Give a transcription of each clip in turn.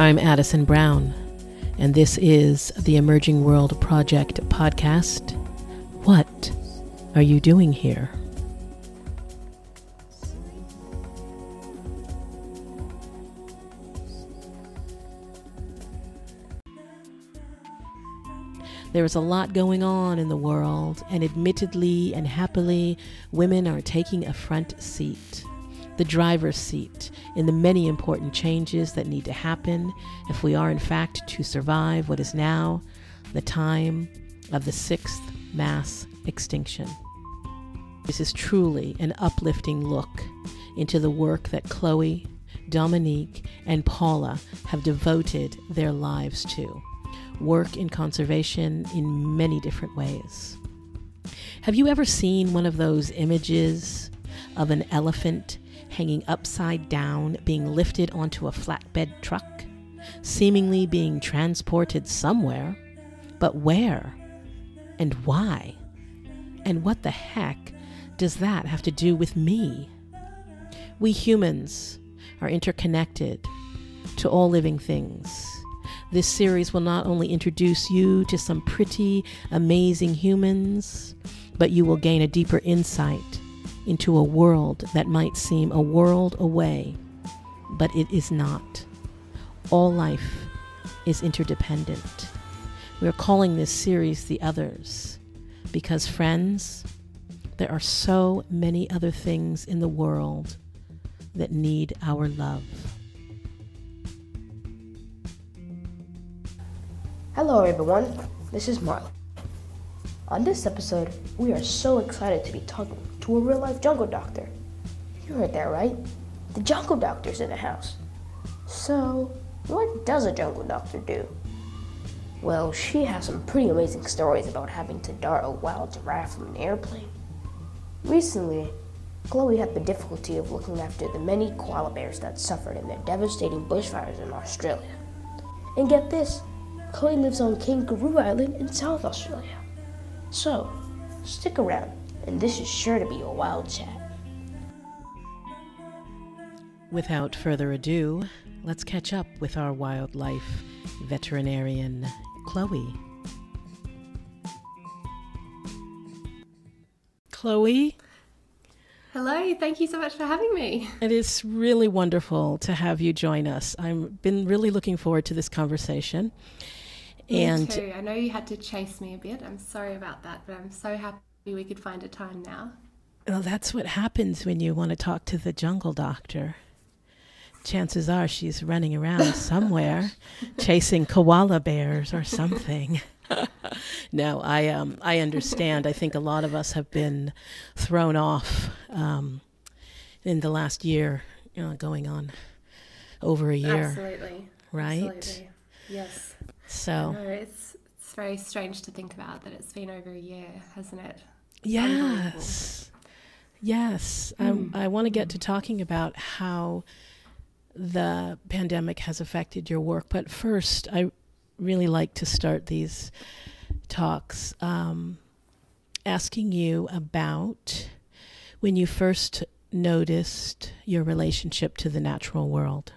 I'm Addison Brown, and this is the Emerging World Project podcast. What are you doing here? There is a lot going on in the world, and admittedly and happily, women are taking a front seat, the driver's seat, in the many important changes that need to happen if we are, in fact, to survive what is now the time of the sixth mass extinction. This is truly an uplifting look into the work that Chloe, Dominique, and Paula have devoted their lives to work in conservation in many different ways. Have you ever seen one of those images of an elephant hanging upside down being lifted onto a flatbed truck, seemingly being transported somewhere? But where? And why? And what the heck does that have to do with me? We humans are interconnected to all living things this series will not only introduce you to some pretty, amazing humans, but you will gain a deeper insight into a world that might seem a world away, but it is not. All life is interdependent. We are calling this series The Others because, friends, there are so many other things in the world that need our love. Hello everyone, this is Marla. On this episode, we are so excited to be talking to a real life jungle doctor. You heard that right? The jungle doctor's in the house. So, what does a jungle doctor do? Well, she has some pretty amazing stories about having to dart a wild giraffe from an airplane. Recently, Chloe had the difficulty of looking after the many koala bears that suffered in the devastating bushfires in Australia. And get this, Chloe lives on Kangaroo Island in South Australia. So, stick around, and this is sure to be a wild chat. Without further ado, let's catch up with our wildlife veterinarian, Chloe. Chloe? Hello, thank you so much for having me. It is really wonderful to have you join us. I've been really looking forward to this conversation. And me too. I know you had to chase me a bit. I'm sorry about that, but I'm so happy we could find a time now. Well, that's what happens when you want to talk to the jungle doctor. Chances are she's running around somewhere chasing koala bears or something. no, I um, I understand. I think a lot of us have been thrown off um, in the last year, you know, going on over a year. Absolutely. Right. Absolutely. Yes. So know, it's it's very strange to think about that it's been over a year, hasn't it? Yes. Yes. Mm. I, I want to get to talking about how the pandemic has affected your work. But first, I really like to start these talks um, asking you about when you first noticed your relationship to the natural world.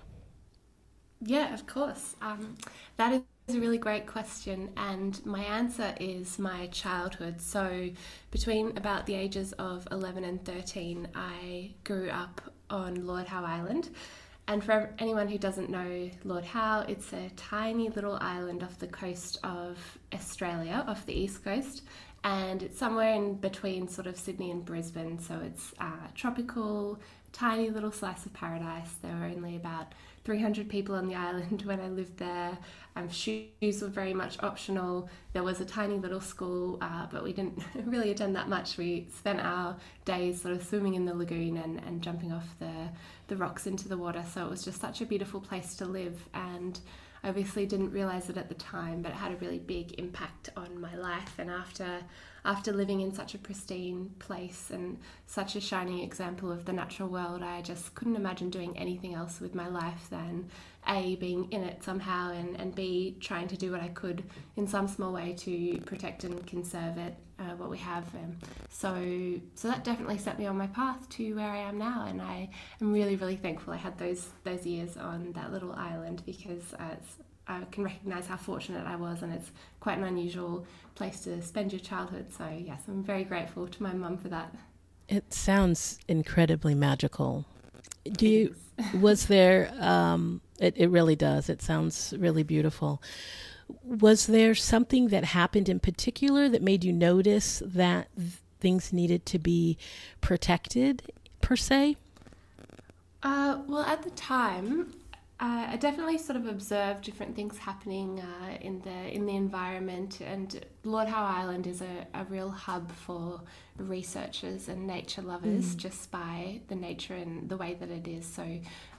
Yeah, of course. Um, that is a really great question, and my answer is my childhood. So, between about the ages of 11 and 13, I grew up on Lord Howe Island. And for anyone who doesn't know Lord Howe, it's a tiny little island off the coast of Australia, off the east coast, and it's somewhere in between sort of Sydney and Brisbane. So it's uh, tropical, tiny little slice of paradise. There were only about 300 people on the island when I lived there. Um, shoes were very much optional. There was a tiny little school, uh, but we didn't really attend that much. We spent our days sort of swimming in the lagoon and, and jumping off the, the rocks into the water. So it was just such a beautiful place to live. And obviously didn't realize it at the time, but it had a really big impact on my life. And after after living in such a pristine place and such a shining example of the natural world, I just couldn't imagine doing anything else with my life than A, being in it somehow, and, and B, trying to do what I could in some small way to protect and conserve it, uh, what we have. Um, so, so that definitely set me on my path to where I am now, and I am really, really thankful I had those those years on that little island because uh, I can recognise how fortunate I was, and it's quite an unusual place to spend your childhood. So, yes, I'm very grateful to my mum for that. It sounds incredibly magical. Do you, was there, um, it, it really does. It sounds really beautiful. Was there something that happened in particular that made you notice that things needed to be protected, per se? Uh, well, at the time, uh, I definitely sort of observed different things happening uh, in the in the environment, and Lord Howe Island is a, a real hub for researchers and nature lovers, mm. just by the nature and the way that it is. So,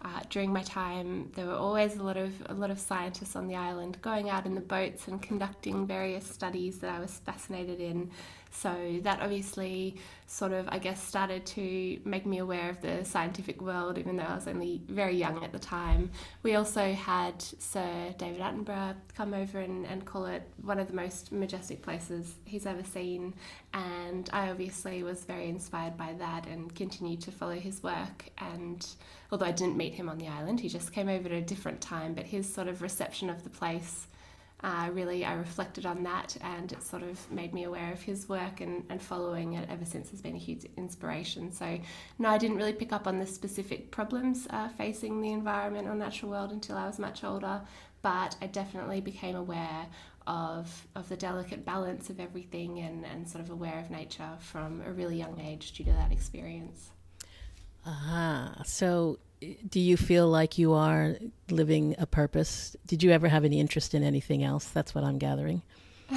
uh, during my time, there were always a lot of a lot of scientists on the island going out in the boats and conducting various studies that I was fascinated in. So that obviously sort of, I guess, started to make me aware of the scientific world, even though I was only very young at the time. We also had Sir David Attenborough come over and, and call it one of the most majestic places he's ever seen. And I obviously was very inspired by that and continued to follow his work. And although I didn't meet him on the island, he just came over at a different time, but his sort of reception of the place uh, really I reflected on that and it sort of made me aware of his work and, and following it ever since has been a huge inspiration. So, no, I didn't really pick up on the specific problems uh, facing the environment or natural world until I was much older, but I definitely became aware of, of the delicate balance of everything and, and sort of aware of nature from a really young age due to that experience. Ah, so do you feel like you are living a purpose? Did you ever have any interest in anything else? That's what I'm gathering.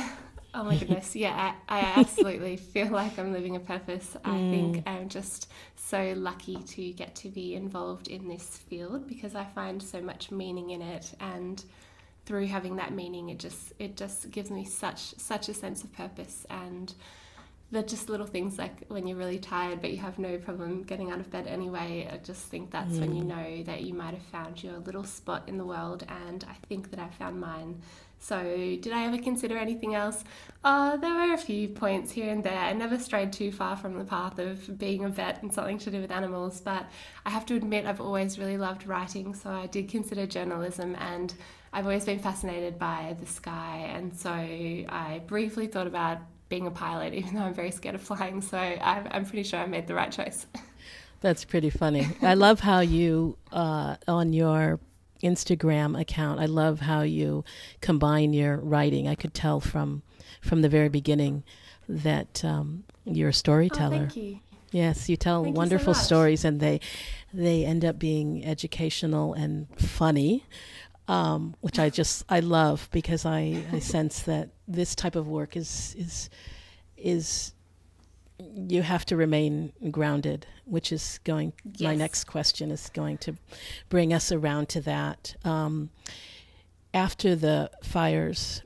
oh my goodness, yeah, I, I absolutely feel like I'm living a purpose. I mm. think I'm just so lucky to get to be involved in this field because I find so much meaning in it and through having that meaning it just it just gives me such such a sense of purpose and they're just little things like when you're really tired but you have no problem getting out of bed anyway. I just think that's mm. when you mm. know that you might have found your little spot in the world, and I think that I found mine. So, did I ever consider anything else? Uh, there were a few points here and there. I never strayed too far from the path of being a vet and something to do with animals, but I have to admit I've always really loved writing, so I did consider journalism and I've always been fascinated by the sky, and so I briefly thought about being a pilot, even though I'm very scared of flying. So I'm, I'm pretty sure I made the right choice. That's pretty funny. I love how you, uh, on your Instagram account, I love how you combine your writing. I could tell from from the very beginning that um, you're a storyteller. Oh, thank you. Yes, you tell thank wonderful you so stories, and they they end up being educational and funny um, which I just I love because I, I sense that this type of work is is is you have to remain grounded, which is going. Yes. My next question is going to bring us around to that. Um, after the fires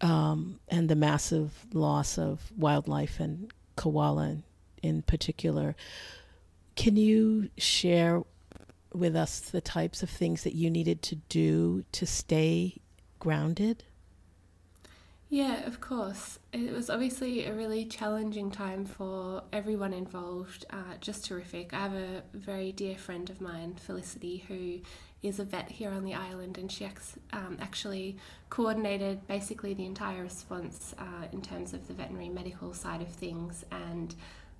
um, and the massive loss of wildlife and koala in particular, can you share with us the types of things that you needed to do to stay grounded? Yeah, of course. It was obviously a really challenging time for everyone involved, uh, just terrific. I have a very dear friend of mine, Felicity, who is a vet here on the island, and she um, actually coordinated basically the entire response uh, in terms of the veterinary medical side of things. And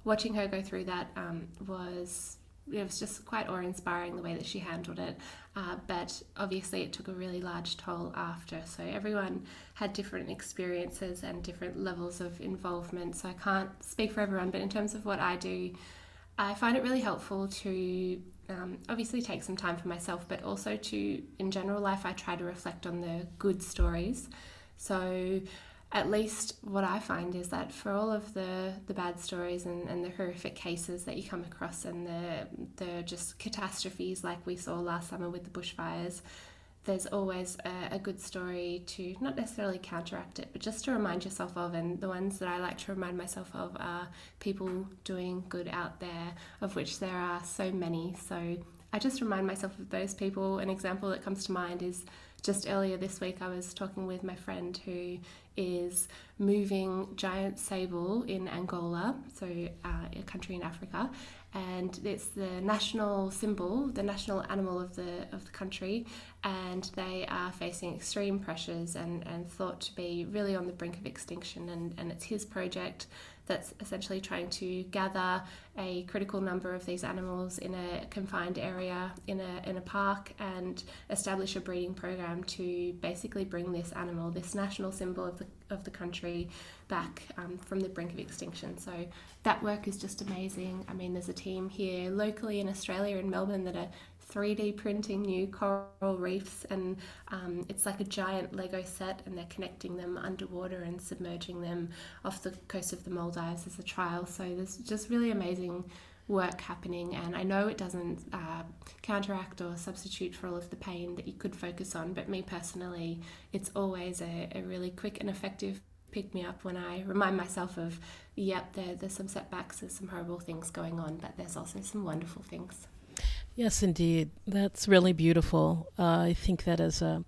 watching her go through that um, was it was just quite awe inspiring the way that she handled it. Uh, but obviously, it took a really large toll after. So, everyone had different experiences and different levels of involvement. So, I can't speak for everyone, but in terms of what I do, I find it really helpful to um, obviously take some time for myself, but also to, in general life, I try to reflect on the good stories. So, at least what I find is that for all of the, the bad stories and, and the horrific cases that you come across and the, the just catastrophes like we saw last summer with the bushfires, there's always a, a, good story to not necessarily counteract it, but just to remind yourself of. And the ones that I like to remind myself of are people doing good out there, of which there are so many. So I just remind myself of those people. An example that comes to mind is just earlier this week, I was talking with my friend who is moving giant sable in Angola, so uh, a country in Africa, and it's the national symbol, the national animal of the of the country, and they are facing extreme pressures and, and thought to be really on the brink of extinction. And, and it's his project that's essentially trying to gather a critical number of these animals in a confined area in a, in a park and establish a breeding program to basically bring this animal, this national symbol of the, of the country, back um, from the brink of extinction. So that work is just amazing. I mean, there's a team here locally in Australia, in Melbourne, that are 3D printing new coral reefs, and um, it's like a giant Lego set, and they're connecting them underwater and submerging them off the coast of the Maldives as a trial. So there's just really amazing work happening, and I know it doesn't uh, counteract or substitute for all of the pain that you could focus on, but me personally, it's always a, a really quick and effective pick me up when I remind myself of, yep, there, there's some setbacks, there's some horrible things going on, but there's also some wonderful things. Yes, indeed. That's really beautiful. Uh, I think that as a,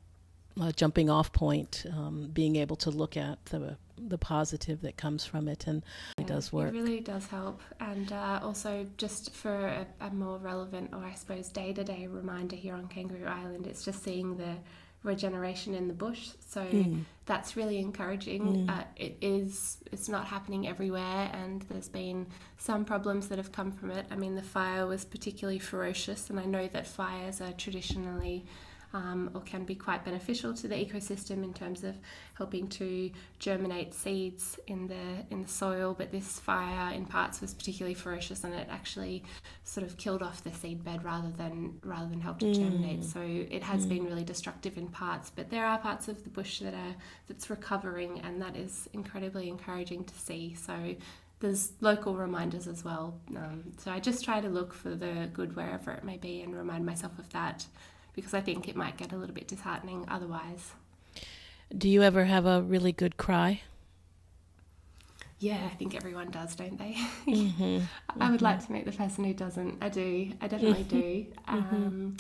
a jumping off point, um, being able to look at the the positive that comes from it, and yeah, it does work. It really does help, and uh, also just for a, a, more relevant, or I suppose day to day reminder here on Kangaroo Island, it's just seeing the regeneration in the bush. So mm. that's really encouraging. Mm. Uh, it is. It's not happening everywhere, and there's been some problems that have come from it. I mean, the fire was particularly ferocious, and I know that fires are traditionally um, or can be quite beneficial to the ecosystem in terms of helping to germinate seeds in the in the soil. But this fire in parts was particularly ferocious, and it actually sort of killed off the seed bed rather than rather than helped it mm. germinate. So it has mm. been really destructive in parts. But there are parts of the bush that are that's recovering, and that is incredibly encouraging to see. So there's local reminders as well. Um, so I just try to look for the good wherever it may be and remind myself of that because I think it might get a little bit disheartening otherwise. Do you ever have a really good cry? Yeah, I think everyone does, don't they? Mm-hmm. I would mm-hmm. like to meet the person who doesn't. I do. I definitely do. Mm-hmm. Um,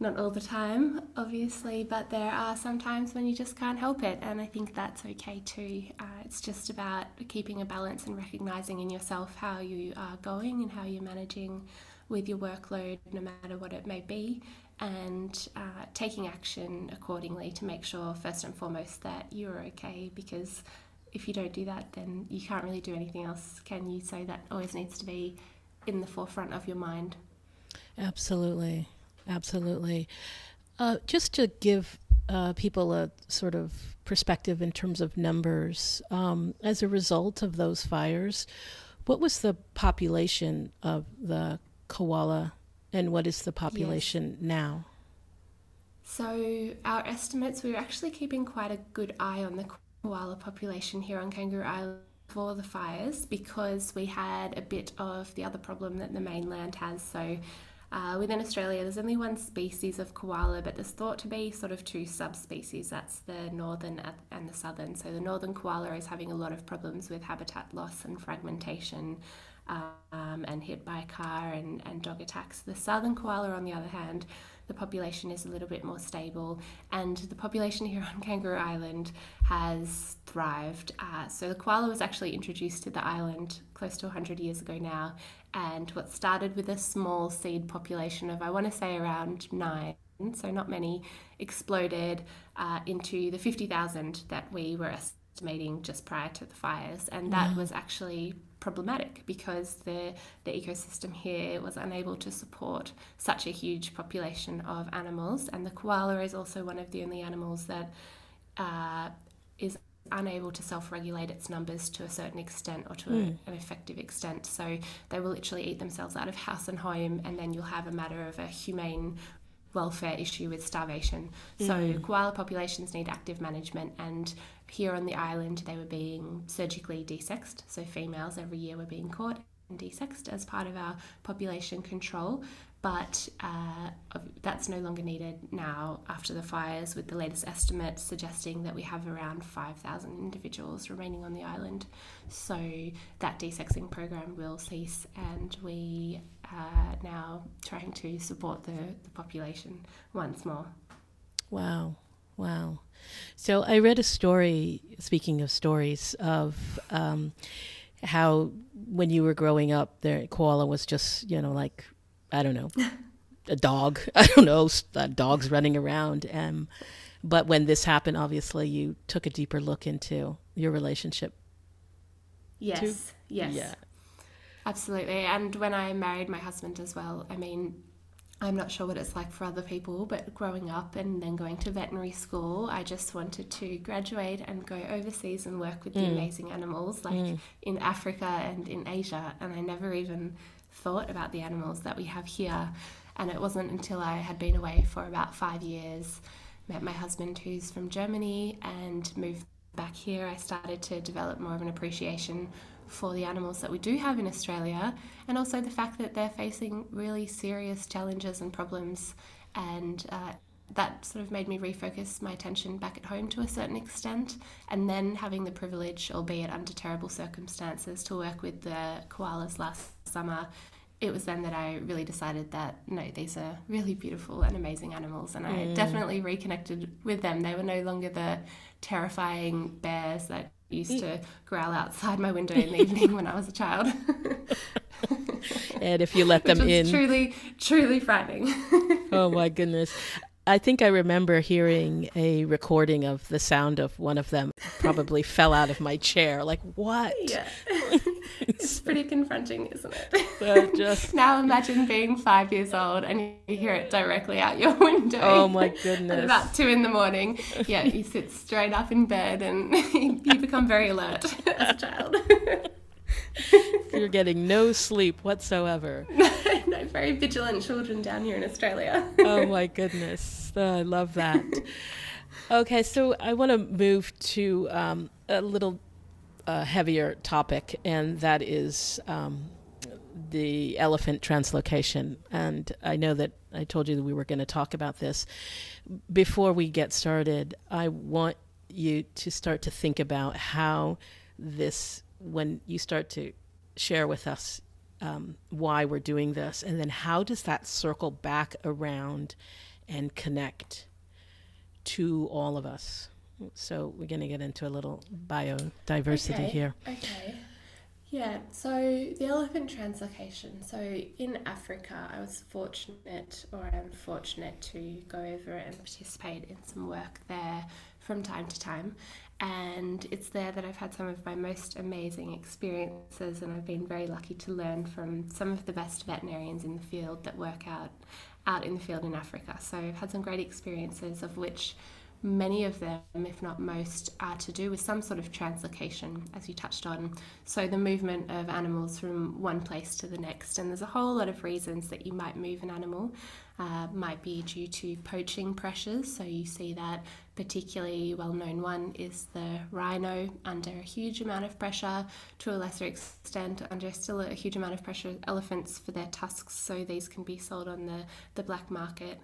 not all the time, obviously, but there are some times when you just can't help it, and I think that's okay too. Uh, it's just about keeping a balance and recognizing in yourself how you are going and how you're managing with your workload, no matter what it may be, and uh, taking action accordingly to make sure, first and foremost, that you're okay. Because if you don't do that, then you can't really do anything else, can you? So that always needs to be in the forefront of your mind. Absolutely. Absolutely. Uh, just to give uh, people a sort of perspective in terms of numbers, um, as a result of those fires, what was the population of the koala and what is the population yes. now? So, our estimates, we were actually keeping quite a good eye on the koala population here on Kangaroo Island for the fires because we had a bit of the other problem that the mainland has. So, uh, within Australia, there's only one species of koala, but there's thought to be sort of two subspecies. That's the northern and the southern. So, the northern koala is having a lot of problems with habitat loss and fragmentation um, and hit by a car and, and dog attacks. The southern koala, on the other hand, the population is a little bit more stable, and the population here on Kangaroo Island has thrived. Uh, so the koala was actually introduced to the island close to 100 years ago now, and what started with a small seed population of, I want to say, around nine so not many, exploded uh, into the 50,000 that we were estimating just prior to the fires. And that was actually problematic because the, the ecosystem here was unable to support such a huge population of animals. And the koala is also one of the only animals that uh, is unable to self regulate its numbers to a certain extent or to mm. a, hmm. an effective extent. So they will literally eat themselves out of house and home, and then you'll have a matter of a humane welfare issue with starvation. Mm. So koala populations need active management and here on the island they were being surgically desexed. So females every year were being caught and desexed as part of our population control. but uh, that's no longer needed now after the fires, with the latest estimates suggesting that we have around 5,000 individuals remaining on the island. So that desexing program will cease, and we are now trying to support the, the population once more. Wow, wow. So I read a story, speaking of stories, of um, how when you were growing up, the koala was just, you know, like I don't know, a dog. I don't know, uh, dogs running around. Um, but when this happened, obviously, you took a deeper look into your relationship. Yes, too? yes. Yeah. Absolutely. And when I married my husband as well, I mean, I'm not sure what it's like for other people, but growing up and then going to veterinary school, I just wanted to graduate and go overseas and work with mm. the amazing animals like mm. in Africa and in Asia. And I never even thought about the animals that we have here. And it wasn't until I had been away for about five years, met my husband who's from Germany, and moved back here, I started to develop more of an appreciation for the animals that we do have in Australia, and also the fact that they're facing really serious challenges and problems. And uh, that sort of made me refocus my attention back at home to a certain extent. And then having the privilege, albeit under terrible circumstances, to work with the koalas last summer, it was then that I really decided that no, these are really beautiful and amazing animals. And I mm. definitely reconnected with them. They were no longer the terrifying bears that used to growl outside my window in the evening when I was a child. and if you let them in, truly, truly frightening. oh my goodness! I think I remember hearing a recording of the sound of one of them probably fell out of my chair. Like, what? Yeah. it's pretty confronting, isn't it? just now imagine being five years old and you hear it directly out your window. Oh my goodness. At about two in the morning. Yeah, you sit straight up in bed and you become very alert as a child. You're getting no sleep whatsoever. no, very vigilant children down here in Australia. oh my goodness. Oh, I love that. Okay, so I want to move to um, a little uh, heavier topic, and that is um, the elephant translocation. And I know that I told you that we were going to talk about this. Before we get started, I want you to start to think about how this when you start to share with us um, why we're doing this, and then how does that circle back around and connect to all of us? So we're going to get into a little biodiversity okay. here. Okay. Yeah, so the elephant translocation. So in Africa, I was fortunate, or I'm fortunate, to go over and participate in some work there from time to time and it's there that I've had some of my most amazing experiences, and I've been very lucky to learn from some of the best veterinarians in the field that work out out in the field in Africa. So I've had some great experiences, of which many of them, if not most, are to do with some sort of translocation, as you touched on. So the movement of animals from one place to the next, and there's a whole lot of reasons that you might move an animal uh, might be due to poaching pressures. So you see that particularly well known one is the rhino under a huge amount of pressure, to a lesser extent, under still a huge amount of pressure, elephants for their tusks. So these can be sold on the, the black market.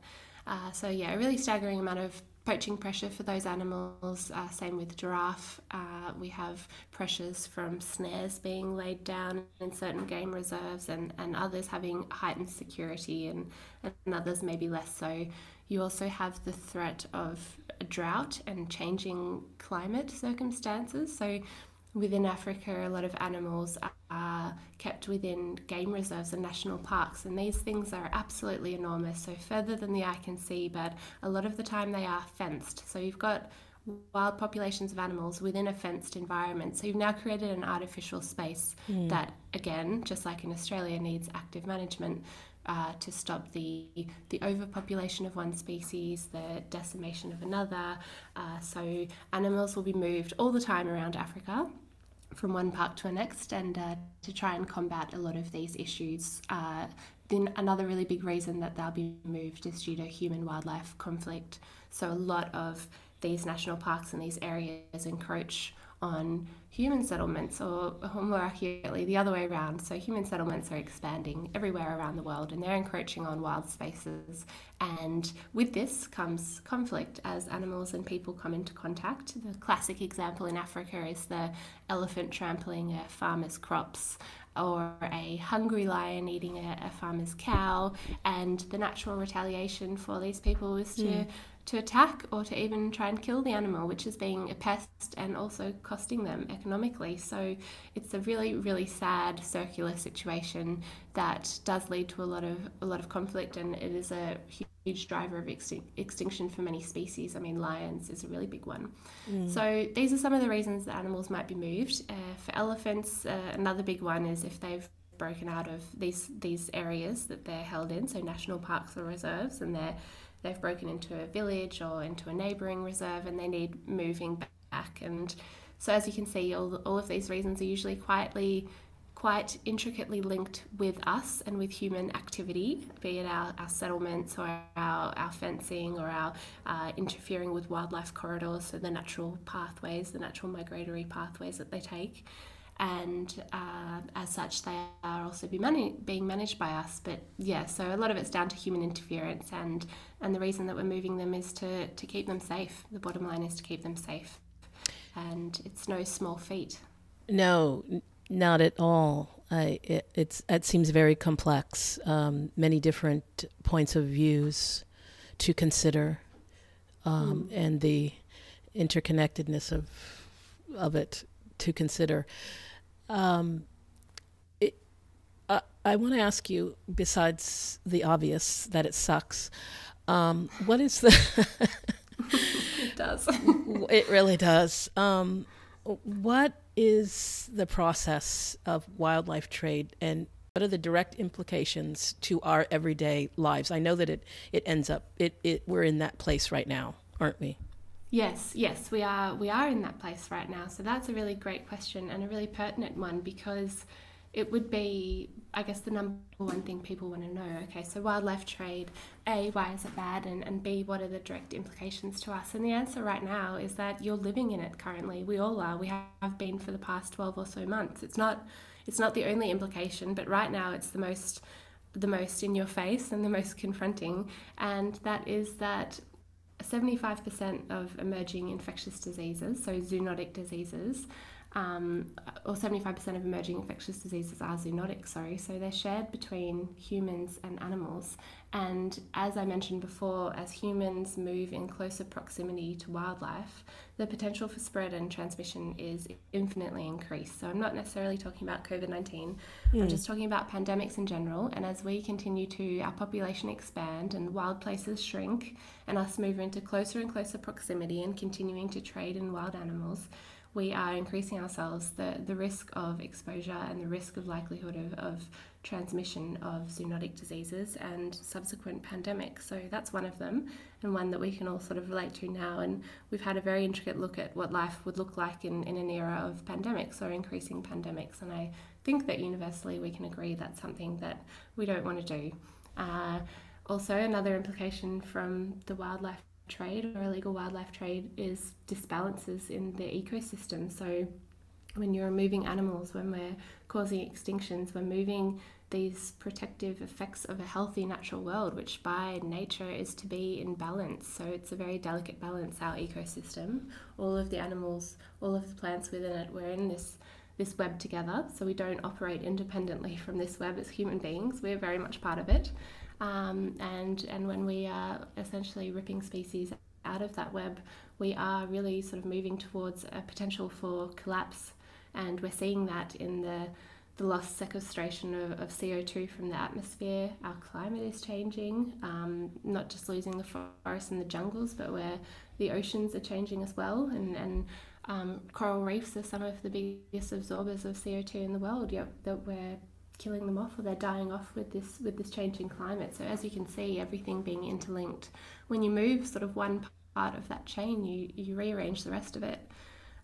Uh, so, yeah, a really staggering amount of poaching pressure for those animals. Uh, same with giraffe. Uh, we have pressures from snares being laid down in certain game reserves, and, and others having heightened security, and, and others maybe less so. You also have the threat of drought and changing climate circumstances. So within Africa, a lot of animals are kept within game reserves and national parks, and these things are absolutely enormous, so further than the eye can see, but a lot of the time they are fenced. So you've got wild populations of animals within a fenced environment. So you've now created an artificial space mm. that, again, just like in Australia, needs active management. Uh, to stop the the overpopulation of one species, the decimation of another. Uh, so animals will be moved all the time around Africa from one park to the next and uh, to try and combat a lot of these issues. Uh, then another really big reason that they'll be moved is due to human wildlife conflict. So a lot of these national parks and these areas encroach on human settlements, or, more accurately, the other way around. So, human settlements are expanding everywhere around the world and they're encroaching on wild spaces. And with this comes conflict as animals and people come into contact. The classic example in Africa is the elephant trampling a farmer's crops or a hungry lion eating a, a, farmer's cow, and the natural retaliation for these people is to mm to attack or to even try and kill the animal, which is being a pest and also costing them economically. So it's a really, really sad circular situation that does lead to a lot of a lot of conflict, and it is a huge driver of extinction for many species. I mean, lions is a really big one. Mm. So these are some of the reasons that animals might be moved. Uh, for elephants, uh, another big one is if they've broken out of these these areas that they're held in, so national parks or reserves, and they're they've broken into a village or into a neighbouring reserve and they need moving back. And so, as you can see, all, all of these reasons are usually quietly, quite intricately linked with us and with human activity, be it our, our settlements or our, our fencing or our uh, interfering with wildlife corridors, so the natural pathways, the natural migratory pathways that they take and uh, as such they are also be mani- being managed by us. But yeah so a lot of it's down to human interference and and the reason that we're moving them is to to keep them safe. The bottom line is to keep them safe. And it's no small feat. No not at all. I, it, it's it seems very complex. Um, many different points of views to consider um, mm. and the interconnectedness of of it to consider um, it, uh, I want to ask you, besides the obvious that it sucks, um, what is the. it does. it really does. Um, what is the process of wildlife trade and what are the direct implications to our everyday lives? I know that it, it ends up, it, it, we're in that place right now, aren't we? Yes, yes, we are we are in that place right now. So that's a really great question and a really pertinent one because it would be I guess the number one thing people want to know. Okay, so wildlife trade, A, why is it bad? And, and B, what are the direct implications to us? And the answer right now is that you're living in it currently. We all are. We have been for the past 12 or so months. It's not it's not the only implication, but right now it's the most the most in your face and the most confronting. And that is that 75% of emerging infectious diseases, so zoonotic diseases, um, or 75% of emerging infectious diseases are zoonotic, sorry, so they're shared between humans and animals. And as I mentioned before, as humans move in closer proximity to wildlife, the potential for spread and transmission is infinitely increased. So I'm not necessarily talking about COVID 19, mm. I'm hmm. just talking about pandemics in general. And as we continue to, our population expand and wild places shrink, and us move into closer and closer proximity and continuing to trade in wild animals, we are increasing ourselves the, the risk of exposure and the risk of likelihood of, of transmission of zoonotic diseases and subsequent pandemics. So that's one of them, and one that we can all sort of relate to now. And we've had a very intricate look at what life would look like in, in an era of pandemics or increasing pandemics. And I think that universally we can agree that's something that we don't want to do. Uh, also, another implication from the wildlife trade or illegal wildlife trade is disbalances in the ecosystem. So, when you're removing animals, when we're causing extinctions, we're moving these protective effects of a healthy natural world, which by nature is to be in balance. So it's a very delicate balance, our ecosystem. All of the animals, all of the plants within it, we're in this this web together. So we don't operate independently from this web as human beings. We're very much part of it. Um, and, and when we are essentially ripping species out of that web, we are really sort of moving towards a potential for collapse. And we're seeing that in the, the lost sequestration of, of CO2 from the atmosphere. Our climate is changing, um, not just losing the forests and the jungles, but where the oceans are changing as well. And, and um, coral reefs are some of the biggest absorbers of CO2 in the world, yet that we're killing them off or they're dying off with this with this changing climate. So as you can see, everything being interlinked. When you move sort of one part of that chain, you you rearrange the rest of it.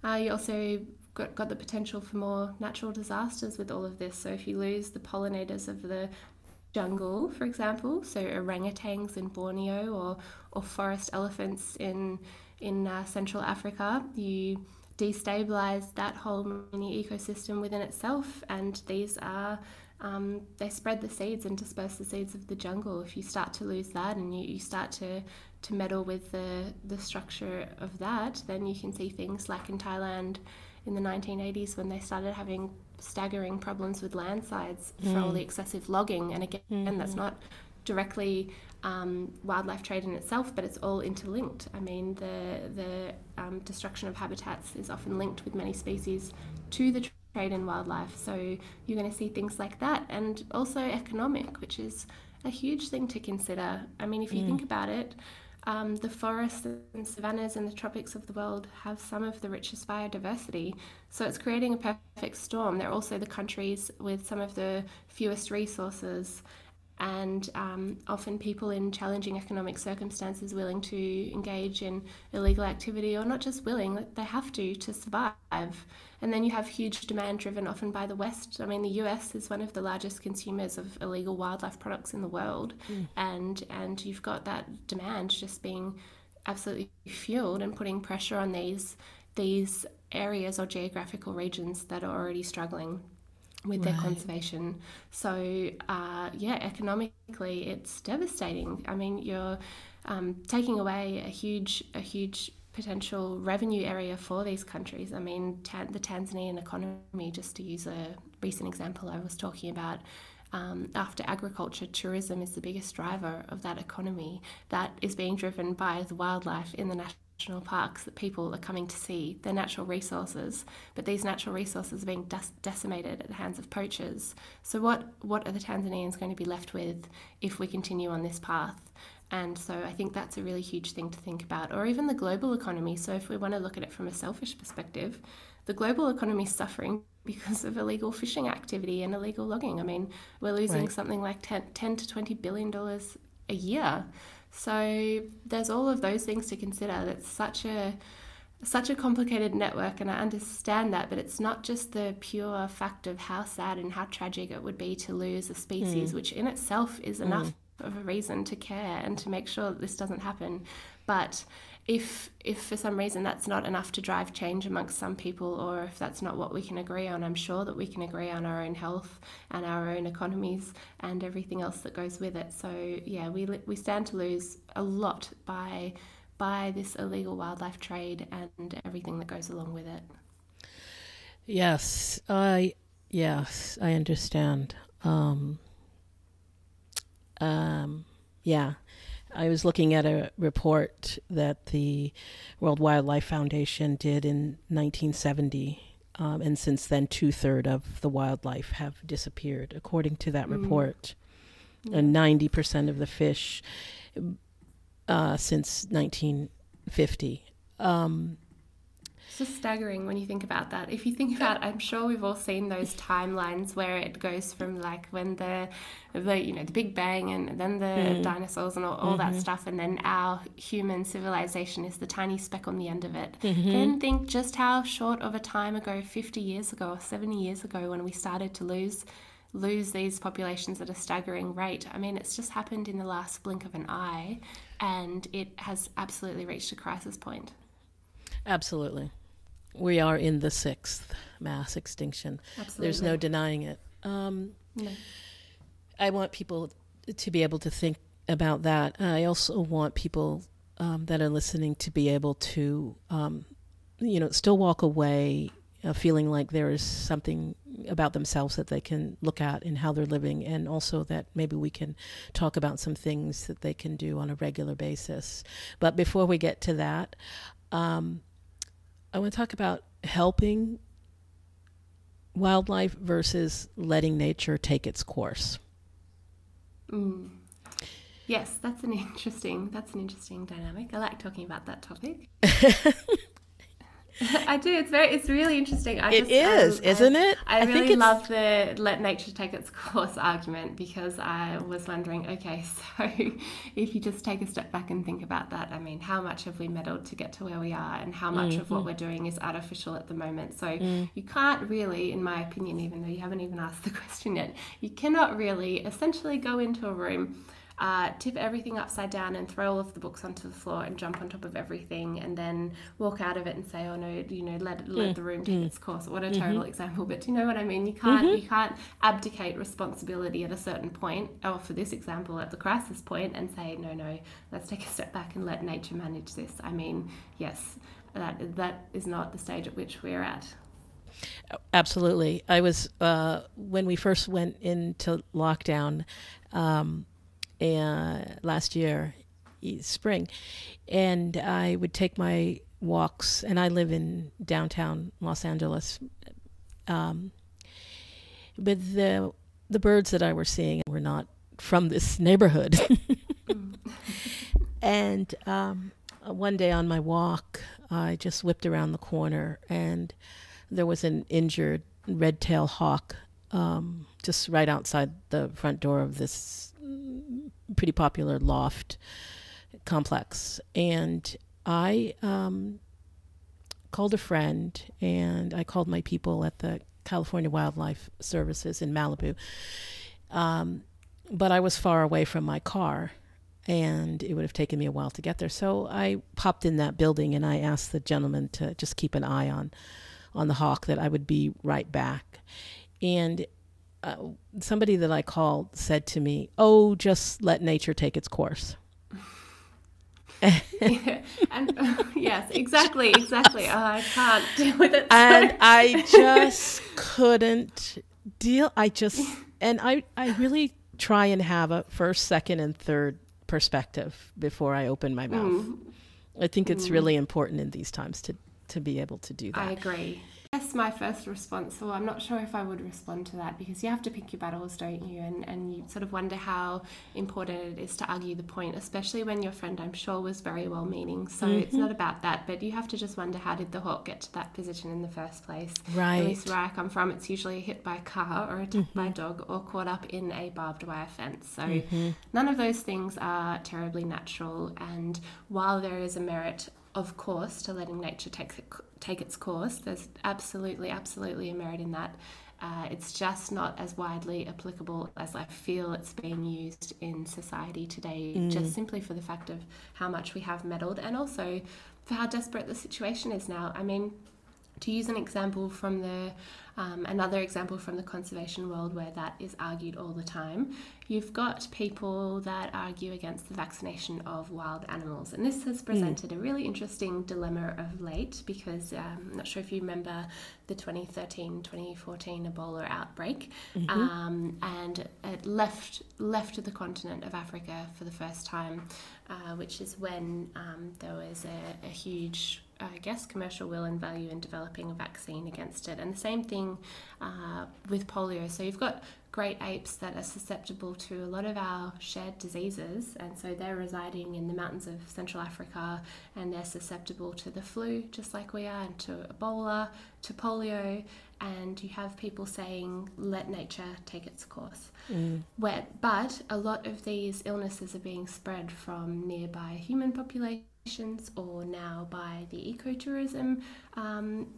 Uh, you also got, got the potential for more natural disasters with all of this. So if you lose the pollinators of the jungle, for example, so orangutans in Borneo or or forest elephants in in uh, Central Africa, you destabilize that whole mini ecosystem within itself. And these are um, they spread the seeds and disperse the seeds of the jungle. If you start to lose that and you, you start to, to meddle with the, the structure of that, then you can see things like in Thailand in the 1980s when they started having staggering problems with landslides mm. for all the excessive logging. And again, mm-hmm. that's not directly um, wildlife trade in itself, but it's all interlinked. I mean, the the um, destruction of habitats is often linked with many species to the trade in wildlife. So you're going to see things like that, and also economic, which is a huge thing to consider. I mean, if you mm. think about it. Um, the forests and savannas and the tropics of the world have some of the richest biodiversity. So it's creating a perfect storm. They're also the countries with some of the fewest resources and um, often people in challenging economic circumstances willing to engage in illegal activity or not just willing they have to to survive. And then you have huge demand driven often by the west. I mean the us is one of the largest consumers of illegal wildlife products in the world. Mm. and and you've got that demand just being absolutely fueled and putting pressure on these these areas or geographical regions that are already struggling with right. their conservation. So, uh, yeah, economically, it's devastating. I mean, you're um, taking away a huge, a huge potential revenue area for these countries. I mean, ta- the Tanzanian economy, just to use a recent example I was talking about. Um, after agriculture, tourism is the biggest driver of that economy that is being driven by the wildlife in the national national parks that people are coming to see. They're natural resources, but these natural resources are being decimated at the hands of poachers. So, what, what are the Tanzanians going to be left with if we continue on this path? And so, I think that's a really huge thing to think about, or even the global economy. So, if we want to look at it from a selfish perspective, the global economy is suffering because of illegal fishing activity and illegal logging. I mean, we're losing right. something like 10, 10 to 20 billion dollars a year. So there's all of those things to consider. That's such a such a complicated network and I understand that, but it's not just the pure fact of how sad and how tragic it would be to lose a species, mm. which in itself is enough mm. of a reason to care and to make sure that this doesn't happen. But if if for some reason that's not enough to drive change amongst some people or if that's not what we can agree on i'm sure that we can agree on our own health and our own economies and everything else that goes with it. So yeah we we stand to lose a lot by by this illegal wildlife trade and everything that goes along with it. Yes i yes i understand. Um um yeah I was looking at a report that the World Wildlife Foundation did in 1970, um, and since then, two thirds of the wildlife have disappeared, according to that mm. report. Yeah. And 90% of the fish uh, since 1950. Um, just staggering when you think about that. If you think about, I'm sure we've all seen those timelines where it goes from like when the, the you know, the Big Bang and then the mm. dinosaurs and all, all mm-hmm. that stuff, and then our human civilization is the tiny speck on the end of it. Mm-hmm. Then think just how short of a time ago, 50 years ago or 70 years ago, when we started to lose lose these populations at a staggering rate. I mean, it's just happened in the last blink of an eye, and it has absolutely reached a crisis point. Absolutely we are in the sixth mass extinction. Absolutely. There's no denying it. Um, no. I want people to be able to think about that. I also want people um, that are listening to be able to, um, you know, still walk away uh, feeling like there is something about themselves that they can look at in how they're living, and also that maybe we can talk about some things that they can do on a regular basis. But before we get to that, um, I want to talk about helping wildlife versus letting nature take its course. Mm. Yes, that's an interesting that's an interesting dynamic. I like talking about that topic. I do. It's very. It's really interesting. I it just, is, um, isn't I, it? I, I really love the let nature take its course argument because I was wondering. Okay, so if you just take a step back and think about that, I mean, how much have we meddled to get to where we are, and how much mm-hmm. of what mm-hmm. we're doing is artificial at the moment? So mm. you can't really, in my opinion, even though you haven't even asked the question yet, you cannot really essentially go into a room uh, tip everything upside down and throw all of the books onto the floor and jump on top of everything and then walk out of it and say, oh no, you know, let let the room take its course. What a terrible example, but do you know what I mean? You can't you can't abdicate responsibility at a certain point, or for this example, at the crisis point, and say, no, no, let's take a step back and let nature manage this. I mean, yes, that that is not the stage at which we're at. Absolutely. I was uh, when we first went into lockdown um, uh, last year, spring, and I would take my walks, and I live in downtown Los Angeles. Um, but the the birds that I were seeing were not from this neighborhood. and um, one day on my walk, I just whipped around the corner and there was an injured red tail hawk um, just right outside the front door of this pretty popular loft complex. And I um, called a friend and I called my people at the California Wildlife Services in Malibu. Um, but I was far away from my car and it would have taken me a while to get there. So I popped in that building and I asked the gentleman to just keep an eye on on the hawk that I would be right back. And uh, somebody that I called said to me, "Oh, just let nature take its course." yeah, and uh, yes, exactly, exactly. Oh, I can't deal with it. And I just couldn't deal. I just and I I really try and have a first, second, and third perspective before I open my mouth. Mm. I think it's mm. really important in these times to to be able to do that. I agree. That's my first response. Well, I'm not sure if I would respond to that because you have to pick your battles, don't you? And and you sort of wonder how important it is to argue the point, especially when your friend, I'm sure, was very well meaning. So mm-hmm. it's not about that, but you have to just wonder how did the hawk get to that position in the first place? Right. At least where I come from, it's usually hit by a car or attacked mm-hmm. by a dog or caught up in a barbed wire fence. So mm-hmm. none of those things are terribly natural. And while there is a merit of course, to letting nature take take its course. There's absolutely, absolutely a merit in that. Uh, it's just not as widely applicable as I feel it's being used in society today, mm. just simply for the fact of how much we have meddled and also for how desperate the situation is now. I mean, to use an example from the um, another example from the conservation world where that is argued all the time, you've got people that argue against the vaccination of wild animals, and this has hmm. presented mm. a really interesting dilemma of late because um, I'm not sure if you remember the 2013-2014 Ebola outbreak, mm-hmm. um, and it left left the continent of Africa for the first time, uh, which is when um, there was a, a huge I guess, commercial will and value in developing a vaccine against it. And the same thing uh, with polio. So you've got great apes that are susceptible to a lot of our shared diseases, and so they're residing in the mountains of Central Africa and they're susceptible to the flu, just like we are, and to Ebola, to polio. And you have people saying, let nature take its course. Mm. Where, but a lot of these illnesses are being spread from nearby human populations or now by the ecotourism um,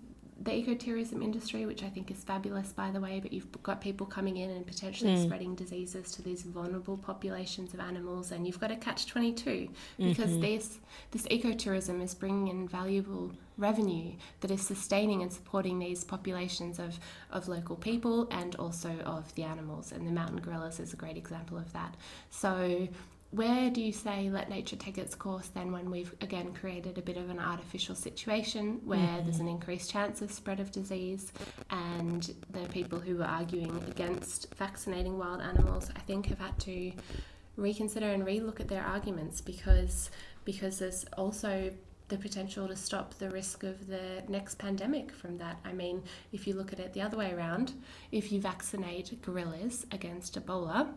the ecotourism industry, which I think is fabulous, by the way, but you've got people coming in and potentially mm. spreading diseases to these vulnerable populations of animals, and you've got to catch 22 because mm-hmm. this this ecotourism is bringing in valuable revenue that is sustaining and supporting these populations of, of local people and also of the animals, and the mountain gorillas is a great example of that. So where do you say let nature take its course then when we've again created a bit of an artificial situation where mm-hmm. there's an increased chance of spread of disease and the people who are arguing against vaccinating wild animals I think have had to reconsider and relook at their arguments because because there's also the potential to stop the risk of the next pandemic from that. I mean, if you look at it the other way around, if you vaccinate gorillas against Ebola,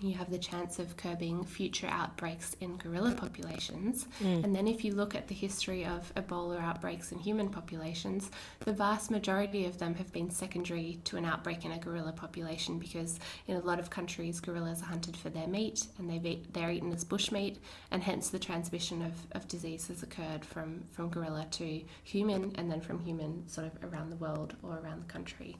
you have the chance of curbing future outbreaks in gorilla populations. Mm. And then, if you look at the history of Ebola outbreaks in human populations, the vast majority of them have been secondary to an outbreak in a gorilla population because in a lot of countries, gorillas are hunted for their meat and they they're eaten as bushmeat, and hence the transmission of, of disease has occurred from, from gorilla to human and then from human sort of around the world or around the country.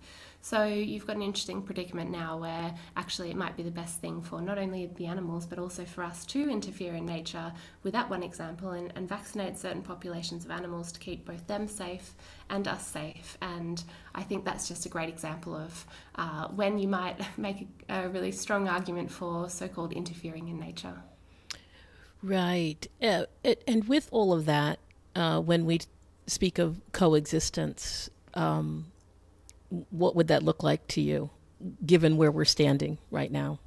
So you've got an interesting predicament now where actually it might be the best thing for not only the animals but also for us to interfere in nature with that one example and, and vaccinate certain populations of animals to keep both them safe and us safe. And I think that's just a great example of uh, when you might make a, a really strong argument for so called interfering in nature. Right. Uh, it, and with all of that, uh, when we speak of coexistence, um, what would that look like to you, given where we're standing right now?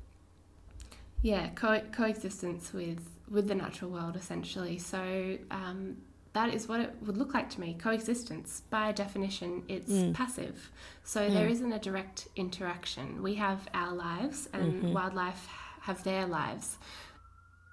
Yeah, co- coexistence with with the natural world, essentially. So um, that is what it would look like to me. Coexistence, by definition, it's mm. passive. So mm. there isn't a direct interaction. We have our lives, and mm-hmm. wildlife have their lives.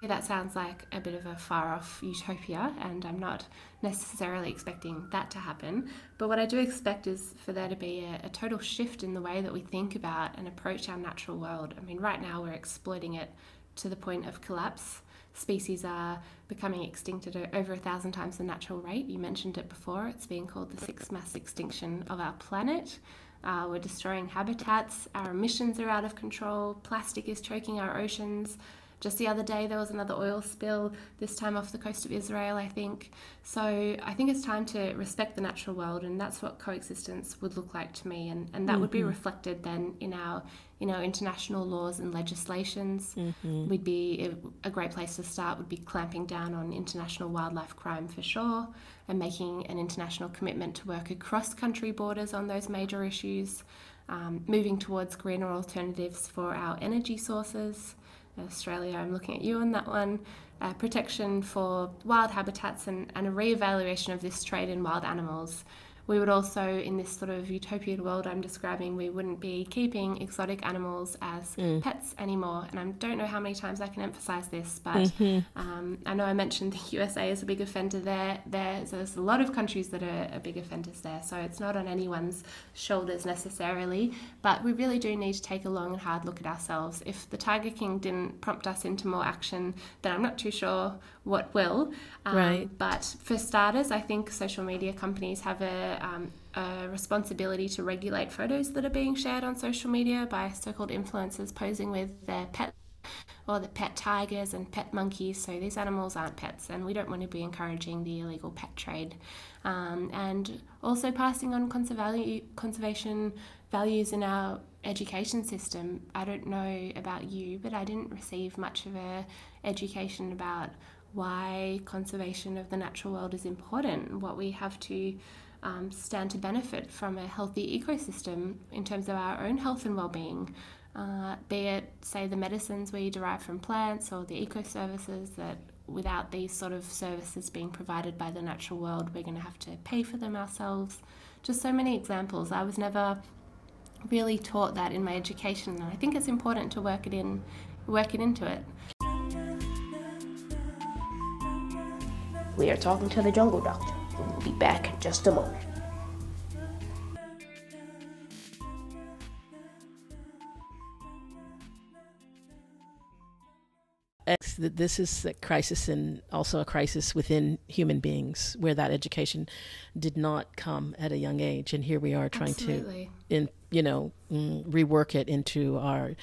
That sounds like a bit of a far off utopia, and I'm not necessarily expecting that to happen. But what I do expect is for there to be a, a, total shift in the way that we think about and approach our natural world. I mean, right now we're exploiting it to the point of collapse. Species are becoming extinct at over a thousand times the natural rate. You mentioned it before, it's being called the sixth mass extinction of our planet. Uh, we're destroying habitats, our emissions are out of control, plastic is choking our oceans. Just the other day, there was another oil spill, this time off the coast of Israel, I think. So I think it's time to respect the natural world, and that's what coexistence would look like to me. And, and that mm-hmm. would be mm-hmm. reflected then in our you know, international laws and legislations. Mm-hmm. Would be a great place to start. Would be clamping down on international wildlife crime for sure, and making an international commitment to work across country borders on those major issues. Um, moving towards greener alternatives for our energy sources, Australia, I'm looking at you on that one. Uh, protection for wild habitats and, and a re-evaluation of this trade in wild animals we would also, in this sort of utopian world I'm describing, we wouldn't be keeping exotic animals as mm. pets anymore. And I don't know how many times I can emphasize this, but mm-hmm. um, I know I mentioned the USA is a big offender there. There's, there's a lot of countries that are, are big offenders there, so it's not on anyone's shoulders necessarily. But we really do need to take a long and hard look at ourselves. If the Tiger King didn't prompt us into more action, then I'm not too sure what will. Um, right. But for starters, I think social media companies have a, um, a responsibility to regulate photos that are being shared on social media by so-called influencers posing with their pet or the pet tigers and pet monkeys. So these animals aren't pets, and we don't want to be encouraging the illegal pet trade. Um, and also passing on conservation values in our education system. I don't know about you, but I didn't receive much of a education about why conservation of the natural world is important, what we have to um, stand to benefit from a healthy ecosystem in terms of our own health and well-being, uh, be it say the medicines we derive from plants or the eco services that without these sort of services being provided by the natural world, we're going to have to pay for them ourselves. Just so many examples. I was never really taught that in my education, and I think it's important to work it in, work it into it. We are talking to the jungle doctor. We'll be back in just a moment. This is a crisis and also a crisis within human beings where that education did not come at a young age. And here we are trying Absolutely. to, in, you know, mm, rework it into our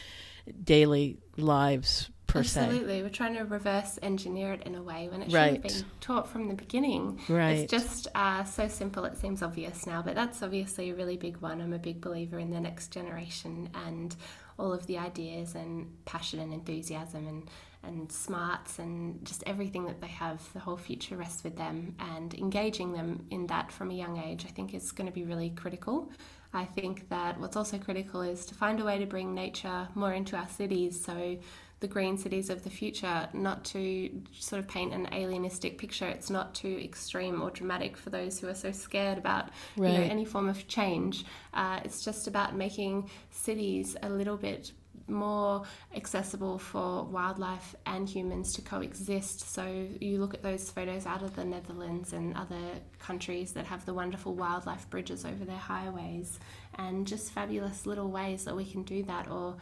daily lives per Absolutely. se. We're trying to reverse engineer it in a way when it should right. have been taught from the beginning. Right. It's just uh, so simple, it seems obvious now, but that's obviously a really big one. I'm a big believer in the next generation and all of the ideas and passion and enthusiasm and, and smarts and just everything that they have. The whole future rests with them, and engaging them in that from a young age, I think, is going to be really critical. I think that what's also critical is to find a way to bring nature more into our cities. So the green cities of the future, not to sort of paint an alienistic picture. It's not too extreme or dramatic for those who are so scared about right. you know, any form of change. Uh, it's just about making cities a little bit more accessible for wildlife and humans to coexist. So you look at those photos out of the Netherlands and other countries that have the wonderful wildlife bridges over their highways and just fabulous little ways that we can do that or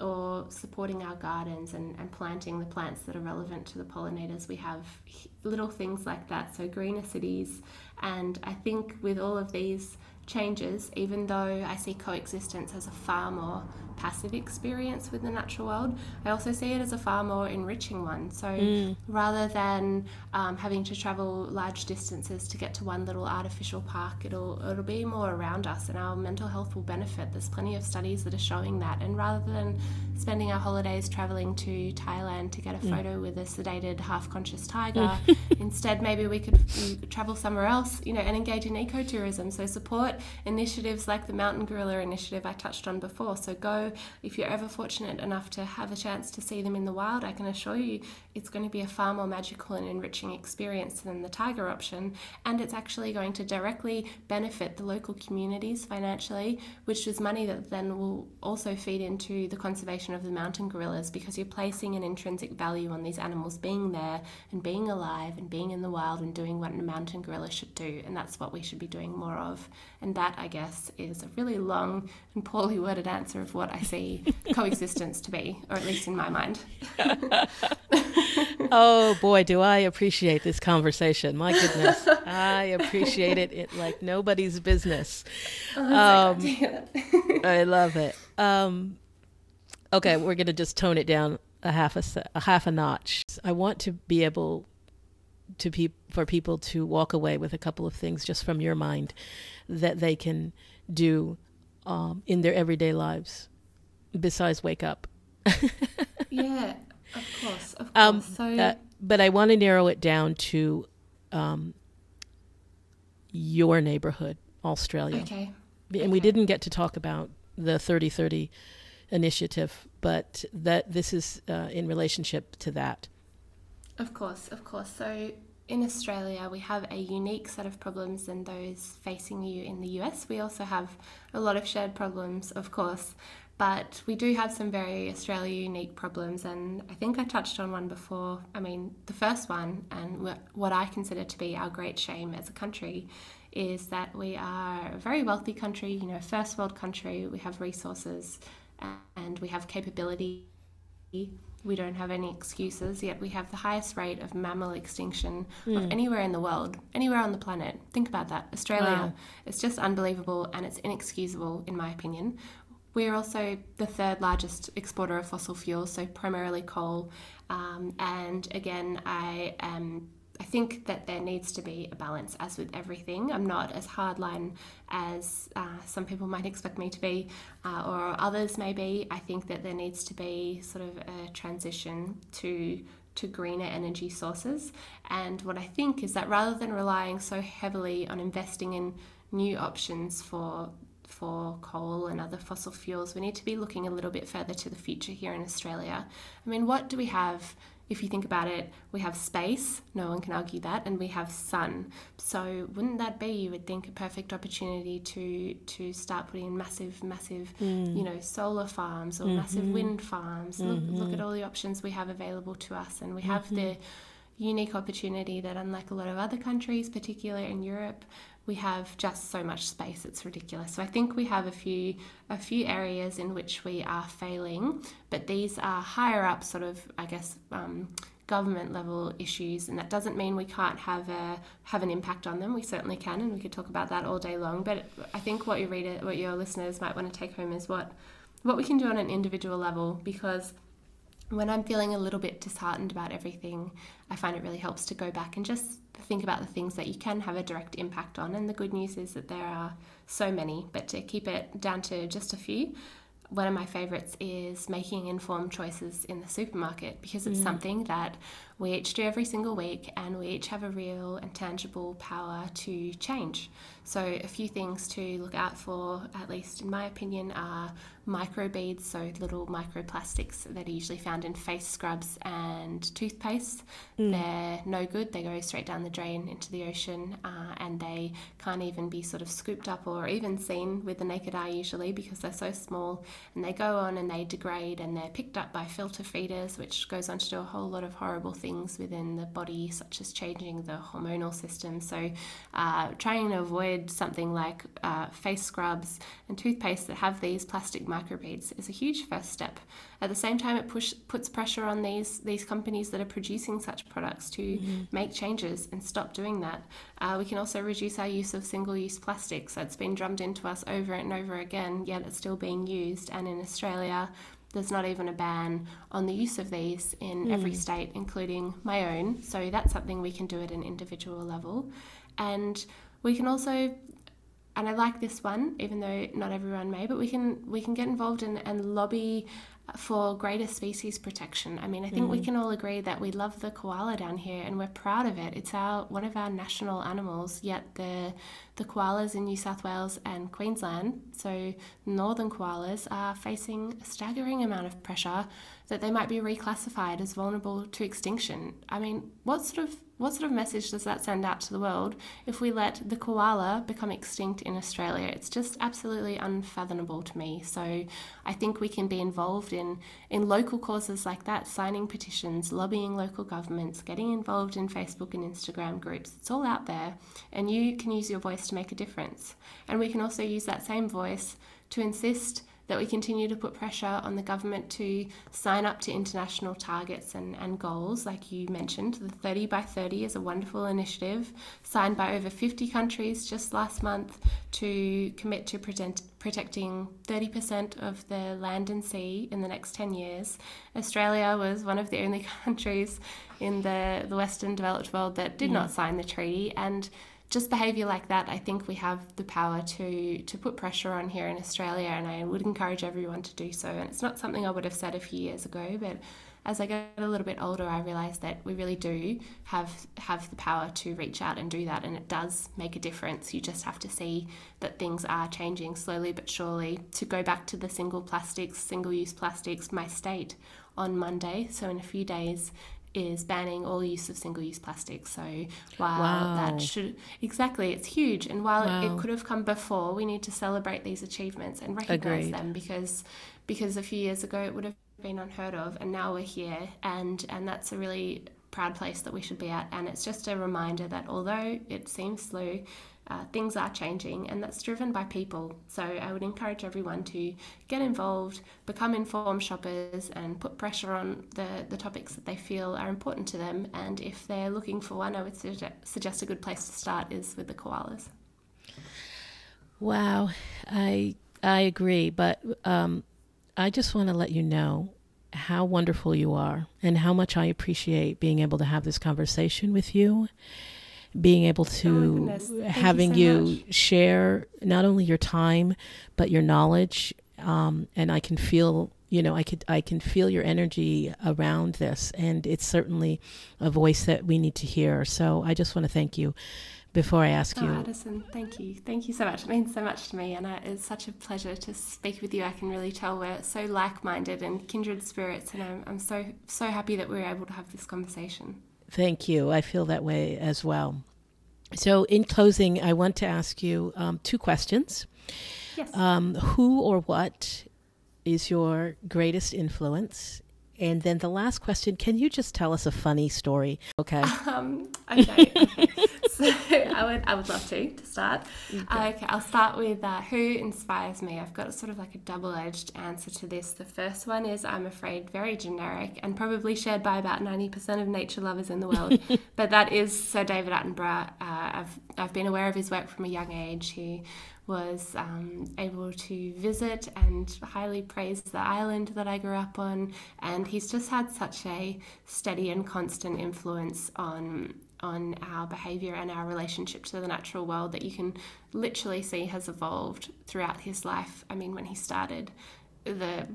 or supporting our gardens and, and planting the plants that are relevant to the pollinators. We have little things like that, so greener cities. And I think with all of these changes, even though I see coexistence as a far more passive experience with the natural world, I also see it as a far more enriching one. So mm. rather than um, having to travel large distances to get to one little artificial park, it'll it'll be more around us, and our mental health will benefit. There's plenty of studies that are showing that. And rather than spending our holidays traveling to Thailand to get a mm. photo with a sedated, half-conscious tiger, instead maybe we could travel somewhere else, you know, and engage in ecotourism. So support initiatives like the Mountain Gorilla Initiative I touched on before. So go if you're ever fortunate enough to have a chance to see them in the wild. I can assure you it's going to be a far more magical and enriching experience than the tiger option, and it's actually going to directly benefit the local communities financially, which is money that then will also feed into the conservation of the mountain gorillas because you're placing an intrinsic value on these animals being there and being alive and being in the wild and doing what a mountain gorilla should do, and that's what we should be doing more of. And that, I guess, is a really long and poorly worded answer of what I see coexistence to be, or at least in my mind. oh boy, do I appreciate this conversation. My goodness. I appreciate it, it like nobody's business. Oh, um, I love it. Um, okay, we're going to just tone it down a half a, a half a notch. I want to be able to pe- for people to walk away with a couple of things just from your mind that they can do um, in their everyday lives besides wake up. yeah, of course, of um, course. Um, so, uh, but I want to narrow it down to um, your neighborhood, Australia. Okay. And okay. we didn't get to talk about the 3030 initiative, but that this is uh, in relationship to that. Of course, of course. So in Australia, we have a unique set of problems than those facing you in the US. We also have a lot of shared problems, of course, but we do have some very Australia unique problems, and I think I touched on one before. I mean, the first one, and what I consider to be our great shame as a country, is that we are a very wealthy country, you know, first world country, we have resources and we have capability we don't have any excuses, yet we have the highest rate of mammal extinction mm. of hmm. anywhere in the world, anywhere on the planet. Think about that. Australia, wow. it's just unbelievable and it's inexcusable, in my opinion. We're also the third largest exporter of fossil fuels, so primarily coal. Um, and again, I am think that there needs to be a balance, as with everything. I'm not as hardline as uh, some people might expect me to be, uh, or others may be. I think that there needs to be sort of a transition to to greener energy sources. And what I think is that rather than relying so heavily on investing in new options for for coal and other fossil fuels, we need to be looking a little bit further to the future here in Australia. I mean, what do we have if you think about it, we have space, no one can argue that, and we have sun. So wouldn't that be, you would think, a perfect opportunity to to start putting in massive, massive, mm. you know, solar farms or mm-hmm. massive wind farms. Mm-hmm. Look, look at mm-hmm. all the options we have available to us, and we have mm-hmm. the unique opportunity that, unlike a lot of other countries, particularly in Europe, we have just so much space it's ridiculous. So i think we have a few a few areas in which we are failing but these are higher up sort of i guess um, government level issues and that doesn't mean we can't have a have an impact on them. We certainly can and we could talk about that all day long but i think what your reader what your listeners might want to take home is what what we can do on an individual level because when i'm feeling a little bit disheartened about everything i find it really helps to go back and just think about the things that you can have a direct impact on. And the good news is that there are so many, but to keep it down to just a few, one of my favorites is making informed choices in the supermarket because it's mm. something that we each do every single week and we each have a real and tangible power to change. So, a few things to look out for, at least in my opinion, are microbeads, so little microplastics that are usually found in face scrubs and toothpaste. Mm. They're no good, they go straight down the drain into the ocean uh, and they can't even be sort of scooped up or even seen with the naked eye usually because they're so small and they go on and they degrade and they're picked up by filter feeders, which goes on to do a whole lot of horrible things within the body, such as changing the hormonal system. So, uh, trying to avoid something like uh, face scrubs and toothpaste that have these plastic microbeads is a huge first step. at the same time, it push, puts pressure on these these companies that are producing such products to mm-hmm. make changes and stop doing that. Uh, we can also reduce our use of single-use plastics. That's been drummed into us over and over again, yet it's still being used. And in Australia, there's not even a ban on the use of these in mm. every state, including my own. So that's something we can do at an individual level. And we can also and I like this one, even though not everyone may, but we can we can get involved in, and lobby for greater species protection. I mean, I think mm. we can all agree that we love the koala down here and we're proud of it. It's our one of our national animals. Yet the the koalas in New South Wales and Queensland, so northern koalas, are facing a staggering amount of pressure that they might be reclassified as vulnerable to extinction. I mean, what sort of what sort of message does that send out to the world if we let the koala become extinct in Australia? It's just absolutely unfathomable to me. So I think we can be involved in, in local causes like that, signing petitions, lobbying local governments, getting involved in Facebook and Instagram groups. It's all out there, and you can use your voice to make a difference. And we can also use that same voice to insist that we continue to put pressure on the government to sign up to international targets and, and goals, like you mentioned. The 30 by 30 is a wonderful initiative signed by over 50 countries just last month to commit to protect, protecting 30% of the land and sea in the next 10 years. Australia was one of the only countries in the, the Western developed world that did mm. not sign the treaty. And just behaviour like that, I think we have the power to to put pressure on here in Australia, and I would encourage everyone to do so. And it's not something I would have said a few years ago, but as I get a little bit older, I realise that we really do have have the power to reach out and do that, and it does make a difference. You just have to see that things are changing slowly but surely. To go back to the single plastics, single use plastics, my state on Monday, so in a few days, is banning all use of single use plastic. So while wow. that should exactly it's huge and while wow. it, could have come before, we need to celebrate these achievements and recognize Agreed. them because because a few years ago it would have been unheard of and now we're here and and that's a really proud place that we should be at and it's just a reminder that although it seems slow uh, things are changing, and that's driven by people. So I would encourage everyone to get involved, become informed shoppers, and put pressure on the, the topics that they feel are important to them. And if they're looking for one, I would suggest a good place to start is with the koalas. Wow, I I agree, but um, I just want to let you know how wonderful you are and how much I appreciate being able to have this conversation with you being able to oh having you, so you share not only your time but your knowledge um, and i can feel you know i could i can feel your energy around this and it's certainly a voice that we need to hear. So i just want to thank you before i ask oh, you addison thank you. Thank you so much. It means so much to me and it's such a pleasure to speak with you. I can really tell we're so like-minded and kindred spirits and i'm, I'm so so happy that we we're able to have this conversation Thank you. I feel that way as well. So, in closing, I want to ask you um, two questions. Yes. Um, who or what is your greatest influence? And then the last question can you just tell us a funny story? Okay. Um, okay. so I would, I would love to, to start. Okay, uh, okay I'll start with uh, who inspires me. I've got sort of like a double edged answer to this. The first one is, I'm afraid, very generic and probably shared by about 90% of nature lovers in the world. but that is Sir David Attenborough. Uh, I've, I've been aware of his work from a young age. He was um, able to visit and highly praise the island that I grew up on. And he's just had such a steady and constant influence on on our behavior and our relationship to the natural world that you can literally see has evolved throughout his life. I mean, when he started, the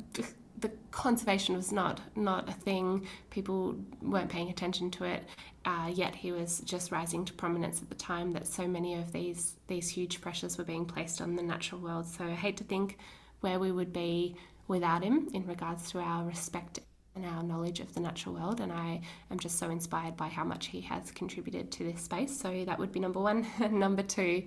the conservation was not not a thing. People weren't paying attention to it. Uh, yet he was just rising to prominence at the time that so many of these these huge pressures were being placed on the natural world. So I hate to think where we would be without him in regards to our respect and our knowledge of the natural world. And I am just so inspired by how much he has contributed to this space. So that would be number one. number two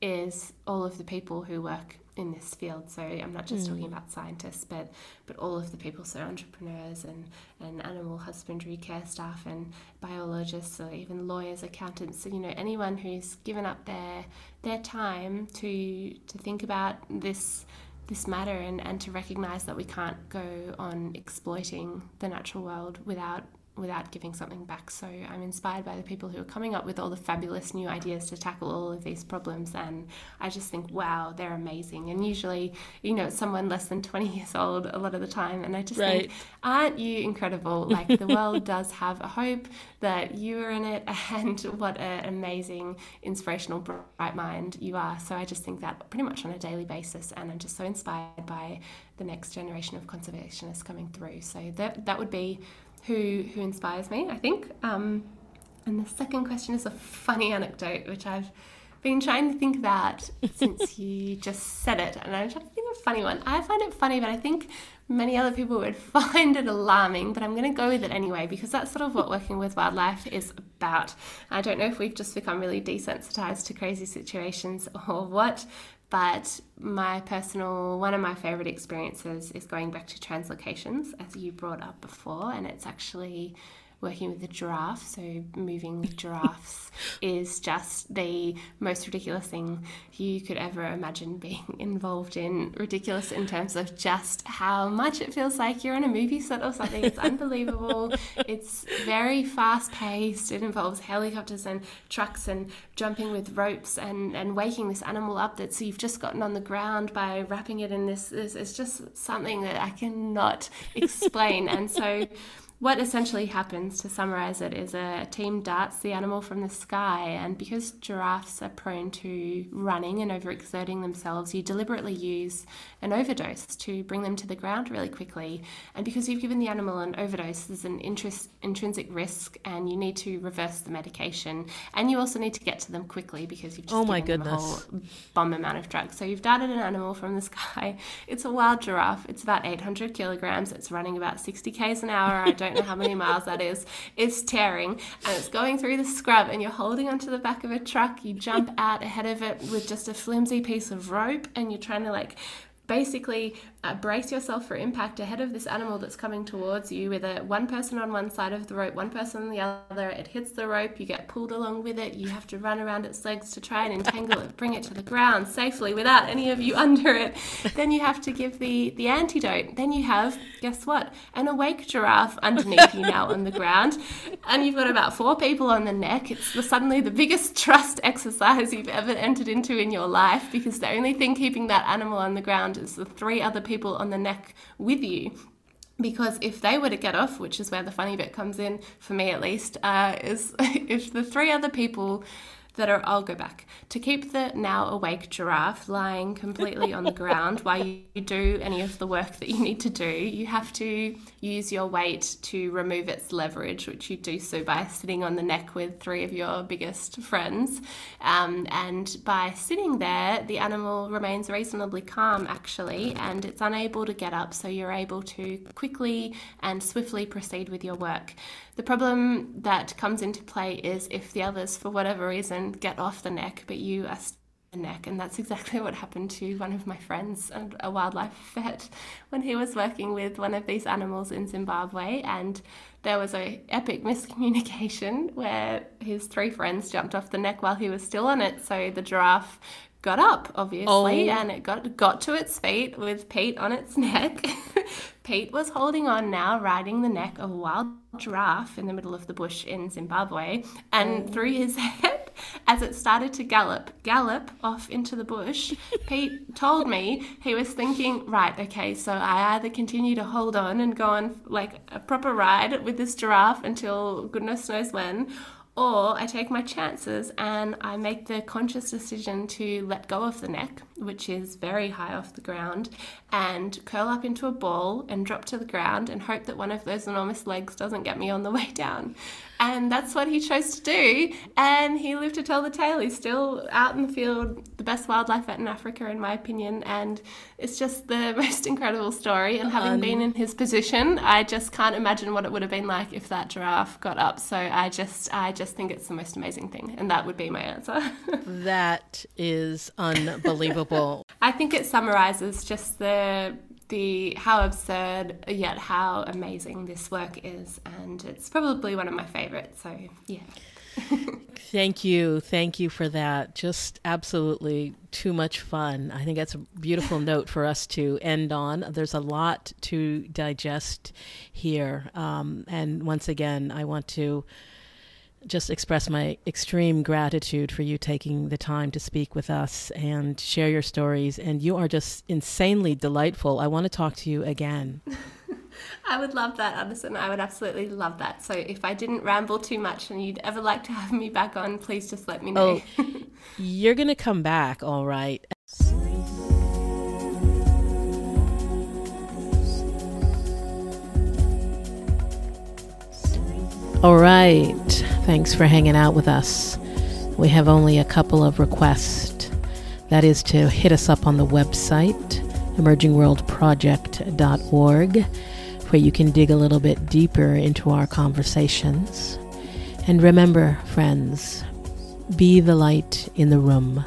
is all of the people who work in this field. So I'm not just mm. talking about scientists, but but all of the people, so entrepreneurs and, and animal husbandry care staff and biologists or even lawyers, accountants, so, you know, anyone who's given up their their time to to think about this this matter and, and to recognize that we can't go on exploiting the natural world without without giving something back. So I'm inspired by the people who are coming up with all the fabulous new ideas to tackle all of these problems. And I just think, wow, they're amazing. And usually, you know, someone less than 20 years old a lot of the time. And I just right. think, aren't you incredible? Like the world does have a hope that you are in it and what an amazing, inspirational, bright mind you are. So I just think that pretty much on a daily basis. And I'm just so inspired by the next generation of conservationists coming through. So that, that would be who who inspires me, I think. Um, and the second question is a funny anecdote, which I've been trying to think about since you just said it, and I'm trying to think of a funny one. I find it funny, but I think many other people would find it alarming. But I'm going to go with it anyway because that's sort of what working with wildlife is about. I don't know if we've just become really desensitized to crazy situations or what, but my personal, one of my favorite experiences is going back to translocations, as you brought up before, and it's actually working with a giraffe. So moving with giraffes is just the most ridiculous thing you could ever imagine being involved in. Ridiculous in terms of just how much it feels like you're on a movie set or something. It's unbelievable. it's very fast paced. It involves helicopters and trucks and jumping with ropes and, and waking this animal up that so you've just gotten on the ground by wrapping it in this, this it's just something that I cannot explain. and so what essentially happens, to summarize it, is a team darts the animal from the sky, and because giraffes are prone to running and overexerting themselves, you deliberately use an overdose to bring them to the ground really quickly. And because you've given the animal an overdose, there's an interest, intrinsic risk, and you need to reverse the medication. And you also need to get to them quickly because you've just oh my given goodness. them a whole bomb amount of drugs. So you've darted an animal from the sky. It's a wild giraffe. It's about 800 kilograms. It's running about 60 k's an hour. I don't don't know how many miles that is, is tearing and it's going through the scrub and you're holding onto the back of a truck. You jump out ahead of it with just a flimsy piece of rope and you're trying to like basically uh, brace yourself for impact ahead of this animal that's coming towards you with a one person on one side of the rope one person on the other. It hits the rope you get pulled along with it. You have to run around its legs to try and entangle it bring it to the ground safely without any of you under it. Then you have to give the the antidote. Then you have guess what? An awake giraffe underneath you now on the ground. And you've got about four people on the neck. It's the, suddenly the biggest trust exercise you've ever entered into in your life because the only thing keeping that animal on the ground is the three other people people on the neck with you. Because if they were to get off, which is where the funny bit comes in for me at least, uh, is if the three other people that are, I'll go back, to keep the now awake giraffe lying completely on the ground while you do any of the work that you need to do, you have to use your weight to remove its leverage, which you do so by sitting on the neck with three of your biggest friends. Um, and by sitting there, the animal remains reasonably calm actually, and it's unable to get up, so you're able to quickly and swiftly proceed with your work. The problem that comes into play is if the others, for whatever reason, get off the neck, but you are the neck. And that's exactly what happened to one of my friends, a wildlife vet, when he was working with one of these animals in Zimbabwe. And there was a epic miscommunication where his three friends jumped off the neck while he was still on it. So the giraffe got up, obviously, oh. and it got got to its feet with Pete on its neck. Pete was holding on now, riding the neck of a wild giraffe in the middle of the bush in Zimbabwe, and oh. through his head, as it started to gallop, gallop off into the bush, Pete told me he was thinking, right, okay, so I either continue to hold on and go on like a proper ride with this giraffe until goodness knows when, or I take my chances and I make the conscious decision to let go of the neck, which is very high off the ground, and curl up into a ball and drop to the ground and hope that one of those enormous legs doesn't get me on the way down. And that's what he chose to do. And he lived to tell the tale. He's still out in the field, the best wildlife vet in Africa, in my opinion. And it's just the most incredible story. And having um, been in his position, I just can't imagine what it would have been like if that giraffe got up. So I just, I just think it's the most amazing thing. And that would be my answer. that is unbelievable. I think it summarizes just the the how absurd yet how amazing this work is, and it's probably one of my favorites. So yeah. Thank you. Thank you for that. Just absolutely too much fun. I think that's a beautiful note for us to end on. There's a lot to digest here. Um, and once again, I want to just express my extreme gratitude for you taking the time to speak with us and share your stories. And you are just insanely delightful. I want to talk to you again. I would love that, Anderson. I would absolutely love that. So if I didn't ramble too much and you'd ever like to have me back on, please just let me know. Oh, you're going to come back, all right. All right. Thanks for hanging out with us. We have only a couple of requests. That is to hit us up on the website, emergingworldproject.org, where you can dig a little bit deeper into our conversations. And remember, friends, be the light in the room.